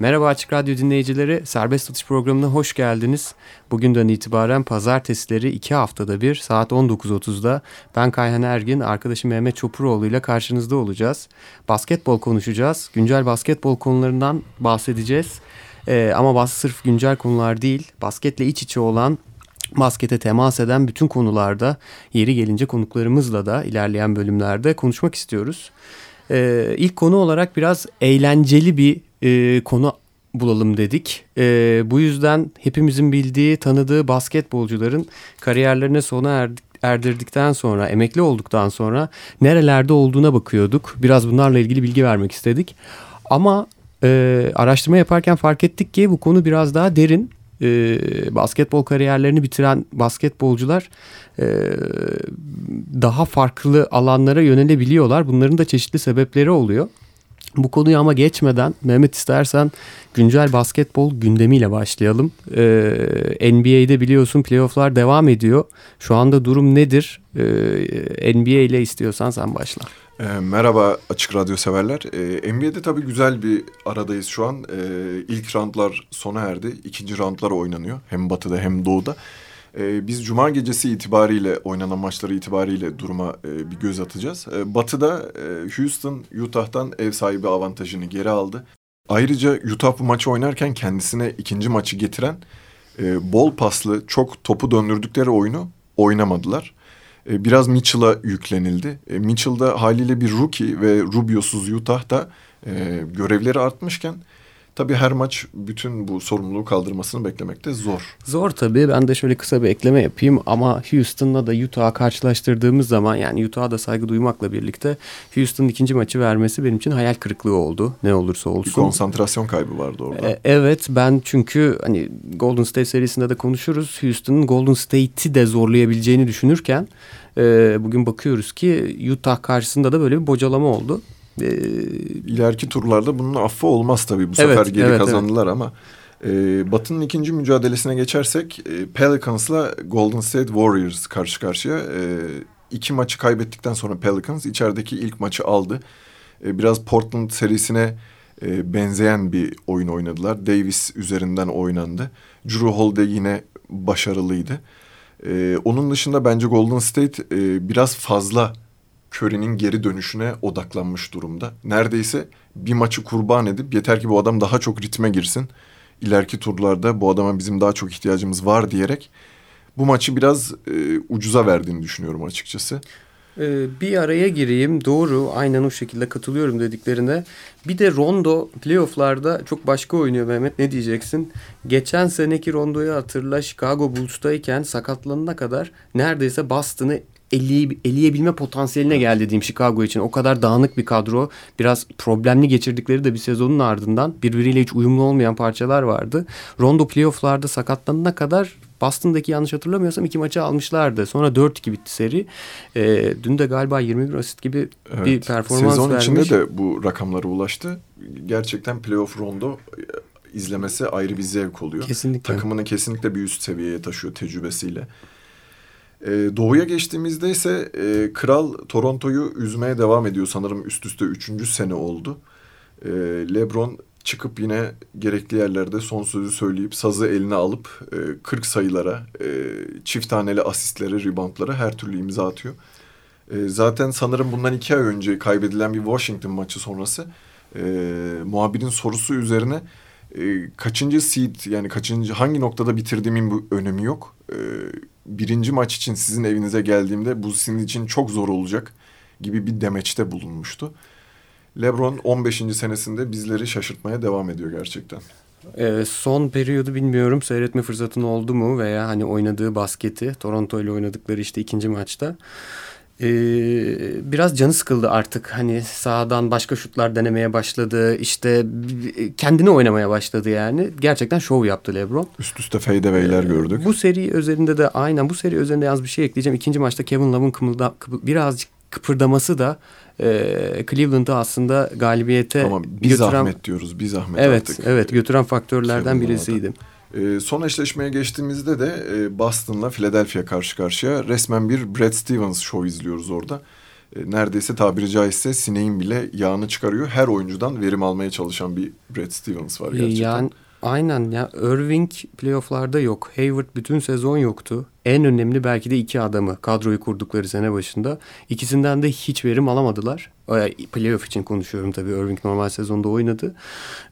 Merhaba Açık Radyo dinleyicileri, Serbest Atış programına hoş geldiniz. Bugünden itibaren pazartesileri iki haftada bir saat 19.30'da ben Kayhan Ergin, arkadaşım Mehmet Çopuroğlu ile karşınızda olacağız. Basketbol konuşacağız, güncel basketbol konularından bahsedeceğiz. Ee, ama bazı sırf güncel konular değil, basketle iç içe olan baskete temas eden bütün konularda yeri gelince konuklarımızla da ilerleyen bölümlerde konuşmak istiyoruz. Ee, ilk konu olarak biraz eğlenceli bir e, konu bulalım dedik. E, bu yüzden hepimizin bildiği, tanıdığı basketbolcuların kariyerlerine sona erdik, erdirdikten sonra, emekli olduktan sonra nerelerde olduğuna bakıyorduk. Biraz bunlarla ilgili bilgi vermek istedik. Ama e, araştırma yaparken fark ettik ki bu konu biraz daha derin. E, basketbol kariyerlerini bitiren basketbolcular e, daha farklı alanlara yönelebiliyorlar. Bunların da çeşitli sebepleri oluyor. Bu konuyu ama geçmeden Mehmet istersen güncel basketbol gündemiyle başlayalım. Ee, NBA'de biliyorsun playofflar devam ediyor. Şu anda durum nedir? Ee, NBA ile istiyorsan sen başla. E, merhaba Açık Radyo severler. E, NBA'de tabii güzel bir aradayız şu an. E, ilk roundlar sona erdi. İkinci roundlar oynanıyor. Hem batıda hem doğuda. E, biz cuma gecesi itibariyle oynanan maçları itibariyle duruma e, bir göz atacağız. E, batı'da e, Houston Utah'tan ev sahibi avantajını geri aldı. Ayrıca Utah bu maçı oynarken kendisine ikinci maçı getiren e, bol paslı çok topu döndürdükleri oyunu oynamadılar. Biraz Mitchell'a yüklenildi. E, Mitchell da haliyle bir rookie ve Rubio'suz Utah'da e, görevleri artmışken Tabii her maç bütün bu sorumluluğu kaldırmasını beklemekte zor. Zor tabii. Ben de şöyle kısa bir ekleme yapayım ama Houston'la da Utah'ı karşılaştırdığımız zaman yani Utah'a da saygı duymakla birlikte Houston'ın ikinci maçı vermesi benim için hayal kırıklığı oldu. Ne olursa olsun. Bir konsantrasyon kaybı vardı orada. E, evet ben çünkü hani Golden State serisinde de konuşuruz. Houston'ın Golden State'i de zorlayabileceğini düşünürken e, bugün bakıyoruz ki Utah karşısında da böyle bir bocalama oldu. E, ileriki turlarda bunun affı olmaz tabii. Bu sefer geri evet, kazandılar evet. ama e, Batı'nın ikinci mücadelesine geçersek e, Pelicans'la Golden State Warriors karşı karşıya. E, iki maçı kaybettikten sonra Pelicans içerideki ilk maçı aldı. E, biraz Portland serisine e, benzeyen bir oyun oynadılar. Davis üzerinden oynandı. Drew Holiday yine başarılıydı. E, onun dışında bence Golden State e, biraz fazla Curry'nin geri dönüşüne odaklanmış durumda. Neredeyse bir maçı kurban edip yeter ki bu adam daha çok ritme girsin. İleriki turlarda bu adama bizim daha çok ihtiyacımız var diyerek bu maçı biraz e, ucuza verdiğini düşünüyorum açıkçası. Ee, bir araya gireyim. Doğru. Aynen o şekilde katılıyorum dediklerine. Bir de Rondo playofflarda çok başka oynuyor Mehmet. Ne diyeceksin? Geçen seneki Rondo'yu hatırla. Chicago Bulls'tayken sakatlanana kadar neredeyse Boston'ı eleye, eleyebilme potansiyeline geldi diyeyim Chicago için. O kadar dağınık bir kadro. Biraz problemli geçirdikleri de bir sezonun ardından birbiriyle hiç uyumlu olmayan parçalar vardı. Rondo playofflarda sakatlanana kadar Boston'daki yanlış hatırlamıyorsam iki maçı almışlardı. Sonra 4-2 bitti seri. E, dün de galiba 21 asist gibi evet. bir performans Sezon vermiş. Sezon içinde de bu rakamlara ulaştı. Gerçekten playoff rondo e, izlemesi ayrı bir zevk oluyor. Kesinlikle. Takımını kesinlikle bir üst seviyeye taşıyor tecrübesiyle. E, doğuya geçtiğimizde ise e, Kral Toronto'yu üzmeye devam ediyor. Sanırım üst üste üçüncü sene oldu. E, Lebron çıkıp yine gerekli yerlerde son sözü söyleyip sazı eline alıp e, 40 sayılara, e, çift taneli asistlere, reboundlara her türlü imza atıyor. E, zaten sanırım bundan iki ay önce kaybedilen bir Washington maçı sonrası e, muhabirin sorusu üzerine e, kaçıncı seed yani kaçıncı hangi noktada bitirdiğimin bu önemi yok. E, birinci maç için sizin evinize geldiğimde bu sizin için çok zor olacak gibi bir demeçte bulunmuştu. LeBron 15. senesinde bizleri şaşırtmaya devam ediyor gerçekten. Ee, son periyodu bilmiyorum seyretme fırsatın oldu mu veya hani oynadığı basketi Toronto ile oynadıkları işte ikinci maçta ee, biraz canı sıkıldı artık. Hani sağdan başka şutlar denemeye başladı. İşte kendini oynamaya başladı yani. Gerçekten şov yaptı LeBron. Üst üste fadeaway'ler ee, gördük. Bu seri üzerinde de aynen bu seri üzerinde yaz bir şey ekleyeceğim. İkinci maçta Kevin Love'ın kımılda, kıpı, birazcık kıpırdaması da e, Cleveland'ı aslında galibiyete Tamam biz götüren... zahmet diyoruz. Biz zahmet evet, artık. Evet götüren faktörlerden Kevin birisiydi. Love'da. E, son eşleşmeye geçtiğimizde de e, Boston'la Philadelphia karşı karşıya resmen bir Brad Stevens show izliyoruz orada. e, neredeyse tabiri caizse sineğin bile yağını çıkarıyor. Her oyuncudan verim almaya çalışan bir Brad Stevens var gerçekten. Yani aynen ya Irving playofflarda yok. Hayward bütün sezon yoktu. En önemli belki de iki adamı kadroyu kurdukları sene başında. İkisinden de hiç verim alamadılar. Playoff için konuşuyorum tabii. Irving normal sezonda oynadı.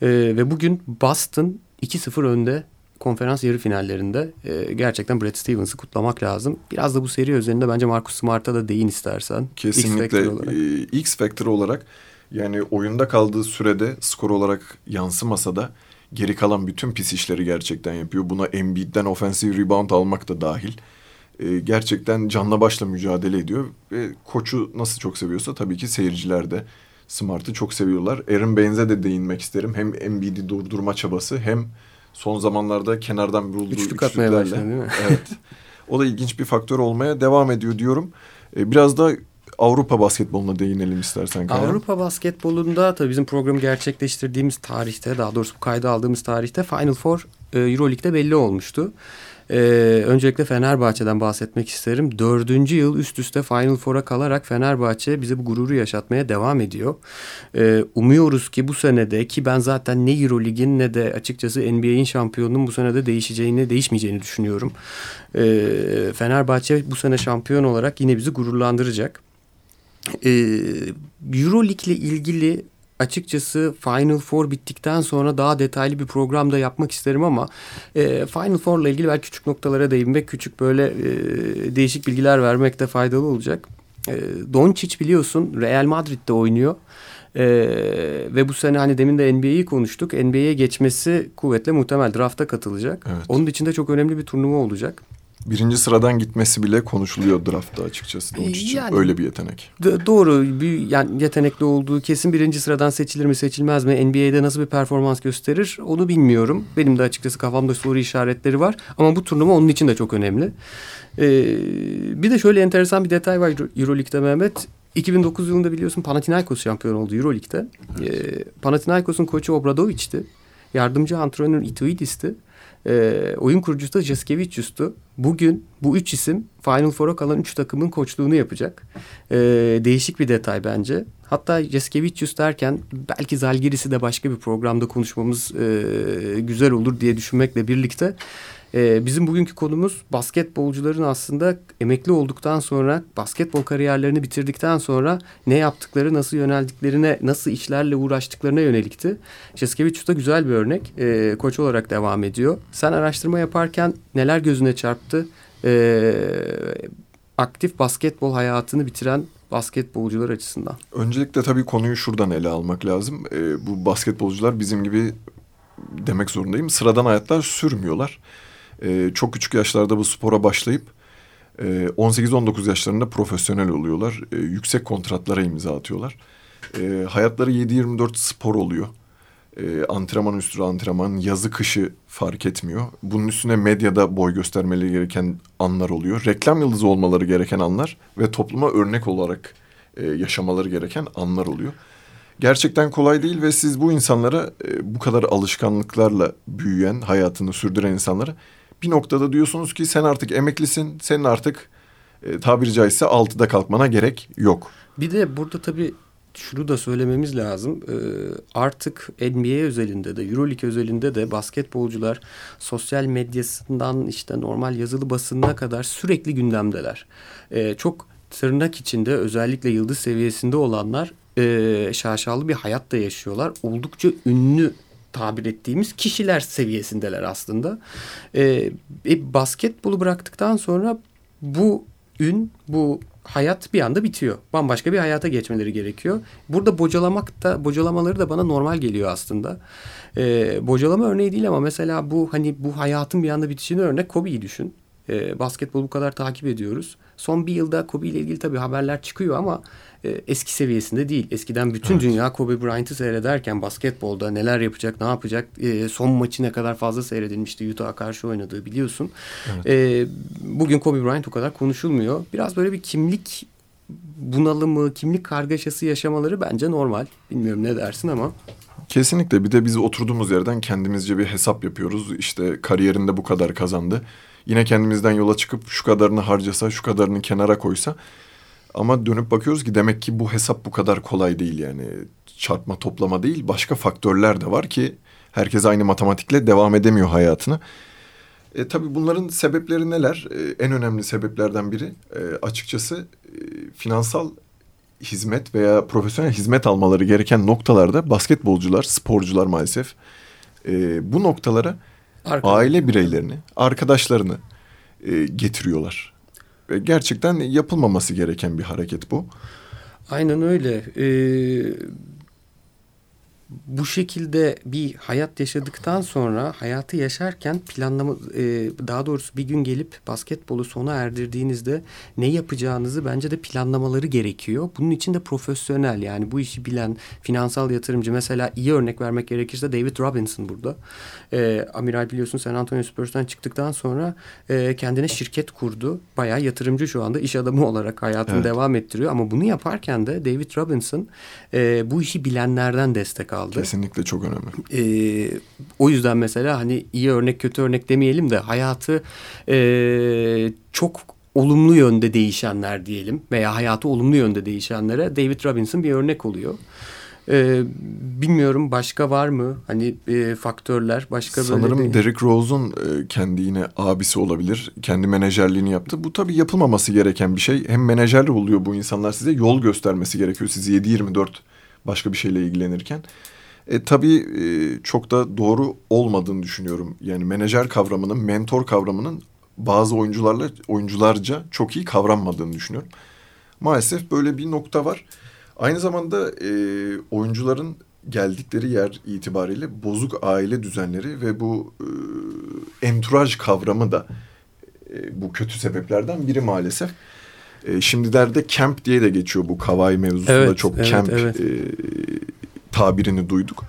Ee, ve bugün Boston 2-0 önde konferans yarı finallerinde e, gerçekten Brad Stevens'ı kutlamak lazım. Biraz da bu seri üzerinde bence Marcus Smart'a da değin istersen. Kesinlikle X Factor olarak, e, X Factor olarak yani oyunda kaldığı sürede skor olarak yansımasa da geri kalan bütün pis işleri gerçekten yapıyor. Buna Embiid'den offensive rebound almak da dahil. E, gerçekten canla başla mücadele ediyor ve koçu nasıl çok seviyorsa tabii ki seyirciler de Smart'ı çok seviyorlar. Aaron Baines'e de değinmek isterim. Hem Embiid'i durdurma çabası hem son zamanlarda kenardan vurulduğu Üçlük atmaya başladı değil mi? evet. O da ilginç bir faktör olmaya devam ediyor diyorum. Ee, biraz da Avrupa basketboluna değinelim istersen. Kaya. Avrupa basketbolunda tabii bizim programı gerçekleştirdiğimiz tarihte daha doğrusu bu kayda aldığımız tarihte Final Four e, Euroleague'de belli olmuştu. Ee, öncelikle Fenerbahçe'den bahsetmek isterim. Dördüncü yıl üst üste Final Four'a kalarak Fenerbahçe bize bu gururu yaşatmaya devam ediyor. Ee, umuyoruz ki bu senede ki ben zaten ne Eurolig'in ne de açıkçası NBA'in şampiyonunun bu senede değişeceğini, değişmeyeceğini düşünüyorum. Ee, Fenerbahçe bu sene şampiyon olarak yine bizi gururlandıracak. Ee, Euroleague ile ilgili açıkçası Final Four bittikten sonra daha detaylı bir program da yapmak isterim ama e, Final Four ile ilgili belki küçük noktalara değinmek, küçük böyle e, değişik bilgiler vermek de faydalı olacak. E, Doncic biliyorsun Real Madrid'de oynuyor. Ee, ve bu sene hani demin de NBA'yi konuştuk. NBA'ye geçmesi kuvvetle muhtemel. Drafta katılacak. Evet. Onun içinde çok önemli bir turnuva olacak birinci sıradan gitmesi bile konuşuluyor draftta açıkçası onun için. Yani, Öyle bir yetenek. doğru. Bir, yani yetenekli olduğu kesin birinci sıradan seçilir mi seçilmez mi? NBA'de nasıl bir performans gösterir onu bilmiyorum. Benim de açıkçası kafamda soru işaretleri var. Ama bu turnuva onun için de çok önemli. Ee, bir de şöyle enteresan bir detay var Euroleague'de Mehmet. 2009 yılında biliyorsun Panathinaikos şampiyon oldu Euroleague'de. Evet. Ee, Panathinaikos'un koçu Obradovic'ti. Yardımcı antrenör Ituidis'ti. E, oyun kurucusu da Jaskevicius'tu. Bugün bu üç isim Final Four'a kalan üç takımın koçluğunu yapacak. E, değişik bir detay bence. Hatta Jaskevicius derken belki Zalgiris'i de başka bir programda konuşmamız e, güzel olur diye düşünmekle birlikte ee, bizim bugünkü konumuz basketbolcuların aslında emekli olduktan sonra basketbol kariyerlerini bitirdikten sonra ne yaptıkları, nasıl yöneldiklerine, nasıl işlerle uğraştıklarına yönelikti. Jaskevicius da güzel bir örnek. Ee, koç olarak devam ediyor. Sen araştırma yaparken neler gözüne çarptı? Ee, aktif basketbol hayatını bitiren basketbolcular açısından. Öncelikle tabii konuyu şuradan ele almak lazım. Ee, bu basketbolcular bizim gibi demek zorundayım. Sıradan hayatlar sürmüyorlar e, çok küçük yaşlarda bu spora başlayıp e, 18-19 yaşlarında profesyonel oluyorlar. E, yüksek kontratlara imza atıyorlar. E, hayatları 7-24 spor oluyor. E, antrenman üstü antrenman, yazı kışı fark etmiyor. Bunun üstüne medyada boy göstermeleri gereken anlar oluyor. Reklam yıldızı olmaları gereken anlar ve topluma örnek olarak e, yaşamaları gereken anlar oluyor. Gerçekten kolay değil ve siz bu insanlara e, bu kadar alışkanlıklarla büyüyen, hayatını sürdüren insanlara bir noktada diyorsunuz ki sen artık emeklisin. Senin artık e, tabiri caizse altıda kalkmana gerek yok. Bir de burada tabii şunu da söylememiz lazım. Ee, artık NBA özelinde de Euroleague özelinde de basketbolcular sosyal medyasından işte normal yazılı basınına kadar sürekli gündemdeler. Ee, çok tırnak içinde özellikle yıldız seviyesinde olanlar e, şaşalı bir hayat da yaşıyorlar. Oldukça ünlü tabir ettiğimiz kişiler seviyesindeler aslında. E, e, basketbolu bıraktıktan sonra bu ün, bu hayat bir anda bitiyor. Bambaşka bir hayata geçmeleri gerekiyor. Burada bocalamak da bocalamaları da bana normal geliyor aslında. Ee, bocalama örneği değil ama mesela bu hani bu hayatın bir anda bitişini örnek Kobe'yi düşün. Ee, basketbolu bu kadar takip ediyoruz. Son bir yılda Kobe ile ilgili tabii haberler çıkıyor ama e, eski seviyesinde değil. Eskiden bütün evet. dünya Kobe Bryant'ı seyrederken basketbolda neler yapacak, ne yapacak, e, son maçı ne kadar fazla seyredilmişti. Utah'a karşı oynadığı biliyorsun. Evet. E, bugün Kobe Bryant o kadar konuşulmuyor. Biraz böyle bir kimlik bunalımı, kimlik kargaşası yaşamaları bence normal. Bilmiyorum ne dersin ama. Kesinlikle bir de biz oturduğumuz yerden kendimizce bir hesap yapıyoruz. İşte kariyerinde bu kadar kazandı. Yine kendimizden yola çıkıp şu kadarını harcasa, şu kadarını kenara koysa ama dönüp bakıyoruz ki demek ki bu hesap bu kadar kolay değil yani. Çarpma toplama değil başka faktörler de var ki herkes aynı matematikle devam edemiyor hayatını. E, tabii bunların sebepleri neler? E, en önemli sebeplerden biri e, açıkçası e, finansal hizmet veya profesyonel hizmet almaları gereken noktalarda basketbolcular, sporcular maalesef e, bu noktalara Arkadaş. aile bireylerini, arkadaşlarını e, getiriyorlar. Ve gerçekten yapılmaması gereken bir hareket bu. Aynen öyle. Ee, bu şekilde bir hayat yaşadıktan sonra hayatı yaşarken planlama e, daha doğrusu bir gün gelip basketbolu sona erdirdiğinizde ne yapacağınızı bence de planlamaları gerekiyor. Bunun için de profesyonel yani bu işi bilen finansal yatırımcı mesela iyi örnek vermek gerekirse David Robinson burada. E, Amiral biliyorsun San Antonio Spurs'tan çıktıktan sonra e, kendine şirket kurdu. Bayağı yatırımcı şu anda iş adamı olarak hayatını evet. devam ettiriyor ama bunu yaparken de David Robinson e, bu işi bilenlerden destek aldı. Kesinlikle çok önemli. Ee, o yüzden mesela hani iyi örnek kötü örnek demeyelim de hayatı e, çok olumlu yönde değişenler diyelim veya hayatı olumlu yönde değişenlere David Robinson bir örnek oluyor. Ee, bilmiyorum başka var mı hani e, faktörler başka Sanırım böyle Derrick Rose'un e, kendi yine abisi olabilir. Kendi menajerliğini yaptı. Bu tabii yapılmaması gereken bir şey. Hem menajer oluyor bu insanlar size yol göstermesi gerekiyor sizi 7-24 başka bir şeyle ilgilenirken. E, tabii e, çok da doğru olmadığını düşünüyorum. Yani menajer kavramının, mentor kavramının bazı oyuncularla oyuncularca çok iyi kavranmadığını düşünüyorum. Maalesef böyle bir nokta var. Aynı zamanda e, oyuncuların geldikleri yer itibariyle bozuk aile düzenleri ve bu e, entourage kavramı da e, bu kötü sebeplerden biri maalesef. E, şimdilerde camp diye de geçiyor bu Kavai mevzusunda evet, çok evet, camp evet. E, tabirini duyduk.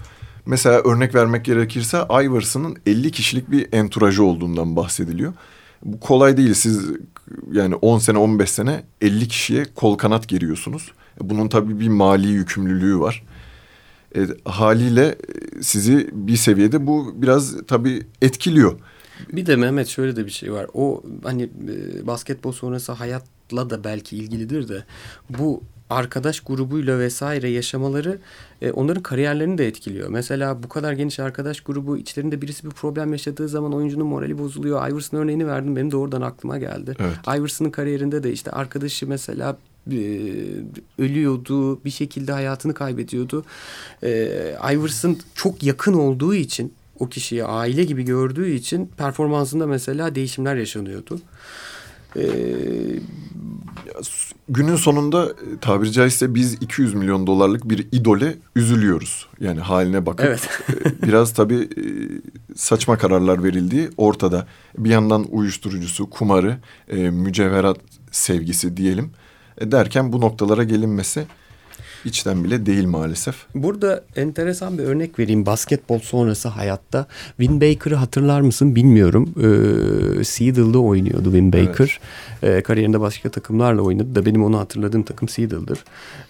Mesela örnek vermek gerekirse Iverson'ın 50 kişilik bir enturajı olduğundan bahsediliyor. Bu kolay değil. Siz yani 10 sene 15 sene 50 kişiye kol kanat geriyorsunuz. Bunun tabii bir mali yükümlülüğü var. E, haliyle sizi bir seviyede bu biraz tabii etkiliyor. Bir de Mehmet şöyle de bir şey var. O hani e, basketbol sonrası hayatla da belki ilgilidir de bu arkadaş grubuyla vesaire yaşamaları e, onların kariyerlerini de etkiliyor. Mesela bu kadar geniş arkadaş grubu içlerinde birisi bir problem yaşadığı zaman oyuncunun morali bozuluyor. Iverson örneğini verdim benim doğrudan aklıma geldi. Evet. Iverson'ın kariyerinde de işte arkadaşı mesela e, ölüyordu bir şekilde hayatını kaybediyordu. E, Iverson çok yakın olduğu için o kişiyi aile gibi gördüğü için performansında mesela değişimler yaşanıyordu. Ee, günün sonunda e, tabiri caizse biz 200 milyon dolarlık bir idole üzülüyoruz. Yani haline bakıp evet. E, biraz tabii e, saçma kararlar verildiği ortada. Bir yandan uyuşturucusu, kumarı, mücevherat sevgisi diyelim derken bu noktalara gelinmesi içten bile değil maalesef. Burada enteresan bir örnek vereyim basketbol sonrası hayatta. Win Baker'ı hatırlar mısın bilmiyorum. Ee, Seattle'da oynuyordu Win Baker. Evet. Ee, kariyerinde başka takımlarla oynadı da benim onu hatırladığım takım Seattle'dır.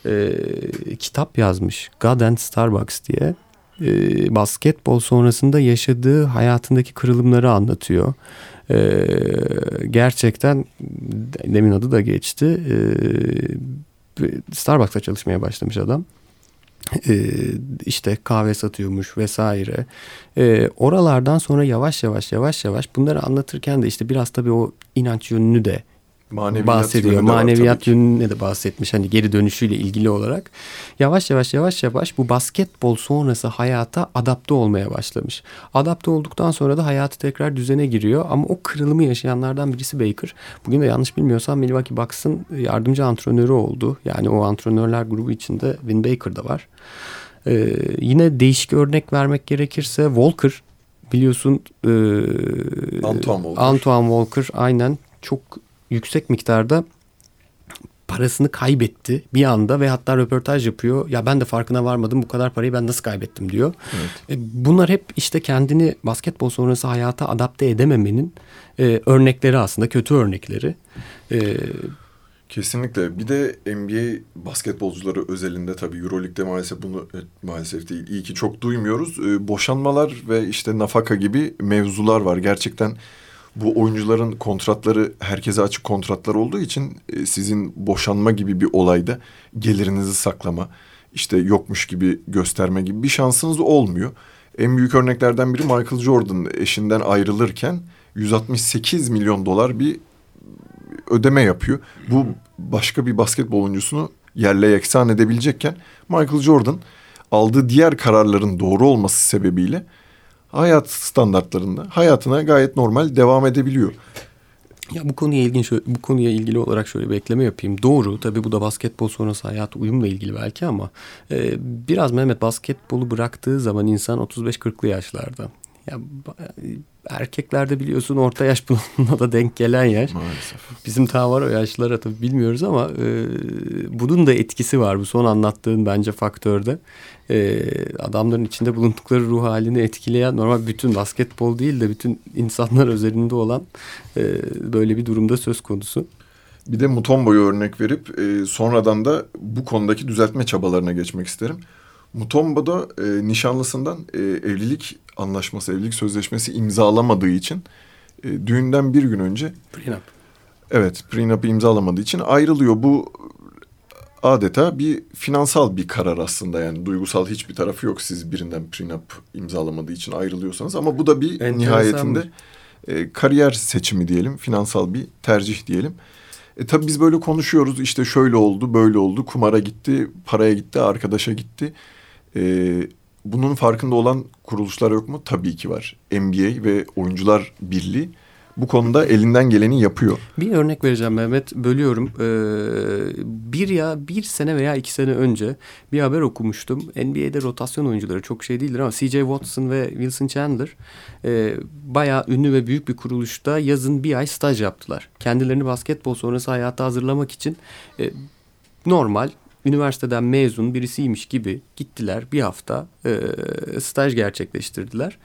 Ee, kitap yazmış God and Starbucks diye. Ee, basketbol sonrasında yaşadığı hayatındaki kırılımları anlatıyor. Ee, gerçekten demin adı da geçti. Ee, Starbucks'ta çalışmaya başlamış adam. Ee, işte kahve satıyormuş vesaire. Ee, oralardan sonra yavaş yavaş yavaş yavaş bunları anlatırken de işte biraz tabii o inanç yönünü de Maneviyat bahsediyor. Maneviyat yönüne de bahsetmiş hani geri dönüşüyle ilgili olarak. Yavaş yavaş yavaş yavaş bu basketbol sonrası hayata adapte olmaya başlamış. Adapte olduktan sonra da hayatı tekrar düzene giriyor ama o kırılımı yaşayanlardan birisi Baker. Bugün de yanlış bilmiyorsam Milwaukee Bucks'ın yardımcı antrenörü oldu. Yani o antrenörler grubu içinde Vin Baker da var. Ee, yine değişik örnek vermek gerekirse Walker biliyorsun e, Antoine Walker. Antoine Walker aynen çok yüksek miktarda parasını kaybetti bir anda ve hatta röportaj yapıyor. Ya ben de farkına varmadım bu kadar parayı ben nasıl kaybettim diyor. Evet. E, bunlar hep işte kendini basketbol sonrası hayata adapte edememenin e, örnekleri aslında kötü örnekleri. E, Kesinlikle. Bir de NBA basketbolcuları özelinde tabii Euroleague'de maalesef bunu e, maalesef değil. İyi ki çok duymuyoruz. E, boşanmalar ve işte nafaka gibi mevzular var. Gerçekten bu oyuncuların kontratları herkese açık kontratlar olduğu için e, sizin boşanma gibi bir olayda gelirinizi saklama, işte yokmuş gibi gösterme gibi bir şansınız olmuyor. En büyük örneklerden biri Michael Jordan eşinden ayrılırken 168 milyon dolar bir ödeme yapıyor. Bu başka bir basketbol oyuncusunu yerle yeksan edebilecekken Michael Jordan aldığı diğer kararların doğru olması sebebiyle hayat standartlarında hayatına gayet normal devam edebiliyor. Ya bu konuya ilginç bu konuya ilgili olarak şöyle bir ekleme yapayım. Doğru tabii bu da basketbol sonrası hayat uyumla ilgili belki ama e, biraz Mehmet basketbolu bıraktığı zaman insan 35-40'lı yaşlarda. Ya erkeklerde biliyorsun orta yaş bununla da denk gelen yaş. Maalesef. Bizim ta var o yaşlara tabii bilmiyoruz ama e, bunun da etkisi var bu son anlattığın bence faktörde. E, adamların içinde bulundukları ruh halini etkileyen normal bütün basketbol değil de bütün insanlar özelinde olan e, böyle bir durumda söz konusu. Bir de Mutombo'yu örnek verip e, sonradan da bu konudaki düzeltme çabalarına geçmek isterim. Mutombo'da e, nişanlısından e, evlilik anlaşması, evlilik sözleşmesi imzalamadığı için e, düğünden bir gün önce prenup. Evet, prenup'ı imzalamadığı için ayrılıyor. Bu adeta bir finansal bir karar aslında yani duygusal hiçbir tarafı yok siz birinden prenup imzalamadığı için ayrılıyorsanız ama bu da bir Enteresan nihayetinde e, kariyer seçimi diyelim, finansal bir tercih diyelim. E tabii biz böyle konuşuyoruz işte şöyle oldu, böyle oldu, kumara gitti, paraya gitti, arkadaşa gitti. E, bunun farkında olan kuruluşlar yok mu? Tabii ki var. NBA ve Oyuncular Birliği bu konuda elinden geleni yapıyor. Bir örnek vereceğim Mehmet. Bölüyorum. Ee, bir ya bir sene veya iki sene önce bir haber okumuştum. NBA'de rotasyon oyuncuları çok şey değildir ama CJ Watson ve Wilson Chandler e, bayağı ünlü ve büyük bir kuruluşta yazın bir ay staj yaptılar. Kendilerini basketbol sonrası hayata hazırlamak için e, normal üniversiteden mezun birisiymiş gibi gittiler bir hafta e, staj gerçekleştirdiler.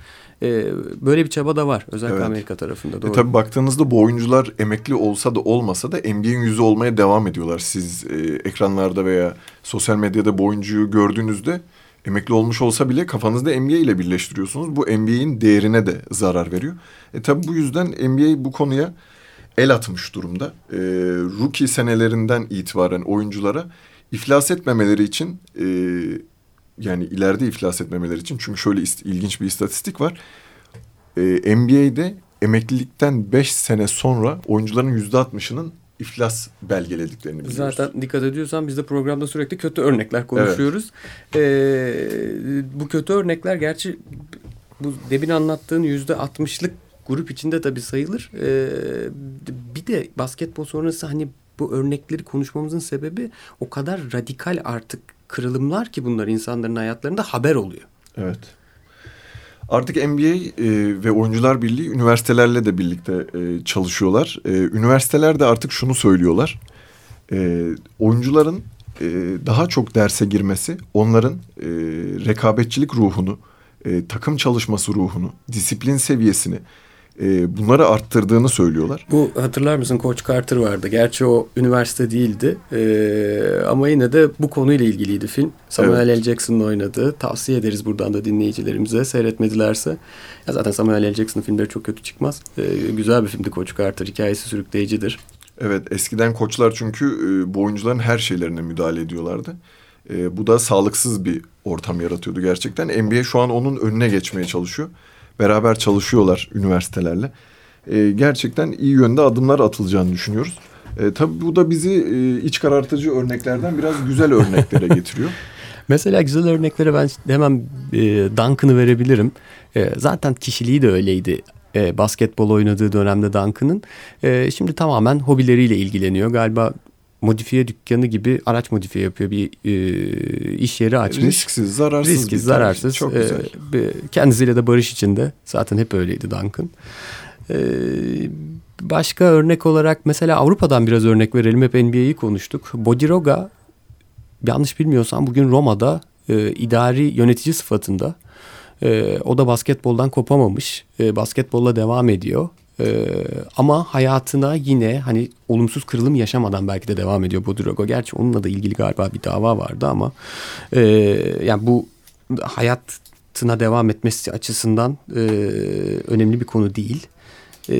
E, böyle bir çaba da var özellikle evet. Amerika tarafında. E, doğru. E, tabii baktığınızda bu oyuncular emekli olsa da olmasa da NBA'in yüzü olmaya devam ediyorlar. Siz e, ekranlarda veya sosyal medyada bu oyuncuyu gördüğünüzde emekli olmuş olsa bile kafanızda NBA ile birleştiriyorsunuz. Bu NBA'in değerine de zarar veriyor. E tabii bu yüzden NBA bu konuya el atmış durumda. E, rookie senelerinden itibaren oyunculara iflas etmemeleri için e, yani ileride iflas etmemeleri için çünkü şöyle ilginç bir istatistik var. E, NBA'de emeklilikten beş sene sonra oyuncuların yüzde altmışının iflas belgelediklerini biliyoruz. Zaten dikkat ediyorsan biz de programda sürekli kötü örnekler konuşuyoruz. Evet. Ee, bu kötü örnekler gerçi bu demin anlattığın yüzde altmışlık grup içinde tabii sayılır. Ee, bir de basketbol sonrası hani bu örnekleri konuşmamızın sebebi o kadar radikal artık kırılımlar ki bunlar insanların hayatlarında haber oluyor. Evet. Artık NBA e, ve Oyuncular Birliği üniversitelerle de birlikte e, çalışıyorlar. E, üniversiteler de artık şunu söylüyorlar. E, oyuncuların e, daha çok derse girmesi onların e, rekabetçilik ruhunu, e, takım çalışması ruhunu, disiplin seviyesini e, bunları arttırdığını söylüyorlar. Bu hatırlar mısın Coach Carter vardı. Gerçi o üniversite değildi e, ama yine de bu konuyla ilgiliydi film. Samuel evet. L. Jackson'ın oynadığı. Tavsiye ederiz buradan da dinleyicilerimize seyretmedilerse. Ya zaten Samuel L. Jackson'ın filmleri çok kötü çıkmaz. E, güzel bir filmdi Coach Carter. Hikayesi sürükleyicidir. Evet eskiden koçlar çünkü e, bu oyuncuların her şeylerine müdahale ediyorlardı. E, bu da sağlıksız bir ortam yaratıyordu gerçekten. NBA şu an onun önüne geçmeye çalışıyor beraber çalışıyorlar üniversitelerle. E, gerçekten iyi yönde adımlar atılacağını düşünüyoruz. E, tabii bu da bizi e, iç karartıcı örneklerden biraz güzel örneklere getiriyor. Mesela güzel örneklere ben hemen e, Duncan'ı verebilirim. E, zaten kişiliği de öyleydi e, basketbol oynadığı dönemde Duncan'ın. E, şimdi tamamen hobileriyle ilgileniyor. Galiba modifiye dükkanı gibi araç modifiye yapıyor bir e, iş yeri açmış. Risksiz, zararsız. Risksiz, zararsız. Çok güzel. E, kendisiyle de barış içinde. Zaten hep öyleydi Duncan. E, başka örnek olarak mesela Avrupa'dan biraz örnek verelim. Hep NBA'yi konuştuk. Bodiroga yanlış bilmiyorsam bugün Roma'da e, idari yönetici sıfatında. E, o da basketboldan kopamamış. E, basketbolla devam ediyor. Ee, ama hayatına yine hani olumsuz kırılım yaşamadan belki de devam ediyor Bodirogo. Gerçi onunla da ilgili galiba bir dava vardı ama e, yani bu hayatına devam etmesi açısından e, önemli bir konu değil. E,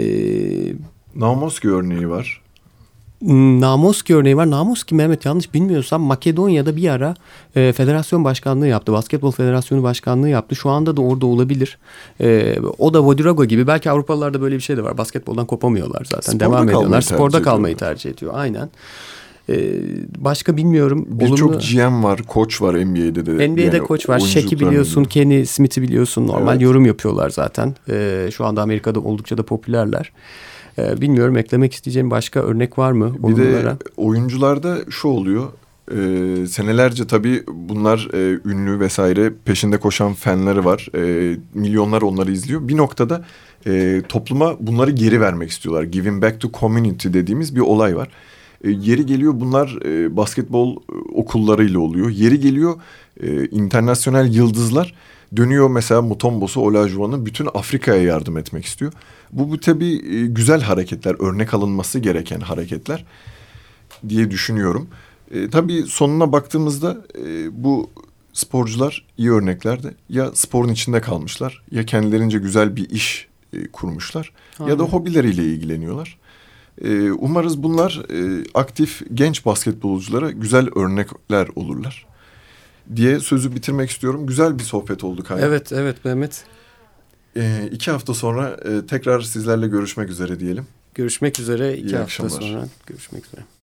Namoski örneği var. Namoski örneği var. Namoski Mehmet yanlış bilmiyorsam Makedonya'da bir ara e, federasyon başkanlığı yaptı. Basketbol Federasyonu başkanlığı yaptı. Şu anda da orada olabilir. E, o da Vodirogo gibi. Belki Avrupalılarda böyle bir şey de var. Basketboldan kopamıyorlar zaten. Sporda Devam ediyorlar. Sporda tercih kalmayı tercih ediyor. Aynen. E, başka bilmiyorum. Birçok GM var, koç var NBA'de de. NBA'de Yani koç var. Shaq'i biliyorsun. Kenny Smith'i biliyorsun. Normal Evet. yorum yapıyorlar zaten. Ee, şu anda Amerika'da oldukça da popülerler. Ee, bilmiyorum eklemek isteyeceğim başka örnek var mı? Bir de olumlulara? oyuncularda şu oluyor. e, senelerce tabii bunlar e, ünlü vesaire peşinde koşan fanları var. E, milyonlar onları izliyor. Bir noktada e, topluma bunları geri vermek istiyorlar. Giving back to community dediğimiz bir olay var. E, yeri geliyor bunlar e, basketbol e, okullarıyla oluyor. Yeri geliyor e, internasyonel yıldızlar dönüyor mesela Mutombos'u Olajuwon'u bütün Afrika'ya yardım etmek istiyor. Bu, bu tabii e, güzel hareketler, örnek alınması gereken hareketler diye düşünüyorum. E, tabii sonuna baktığımızda e, bu sporcular iyi örneklerde ya sporun içinde kalmışlar ya kendilerince güzel bir iş e, kurmuşlar ya da Aynen. hobileriyle ilgileniyorlar. E, umarız bunlar e, aktif genç basketbolculara güzel örnekler olurlar diye sözü bitirmek istiyorum. Güzel bir sohbet oldu Kaya. Evet, evet Mehmet. E, iki hafta sonra e, tekrar sizlerle görüşmek üzere diyelim. Görüşmek üzere. iki İyi hafta akşamlar. sonra görüşmek üzere.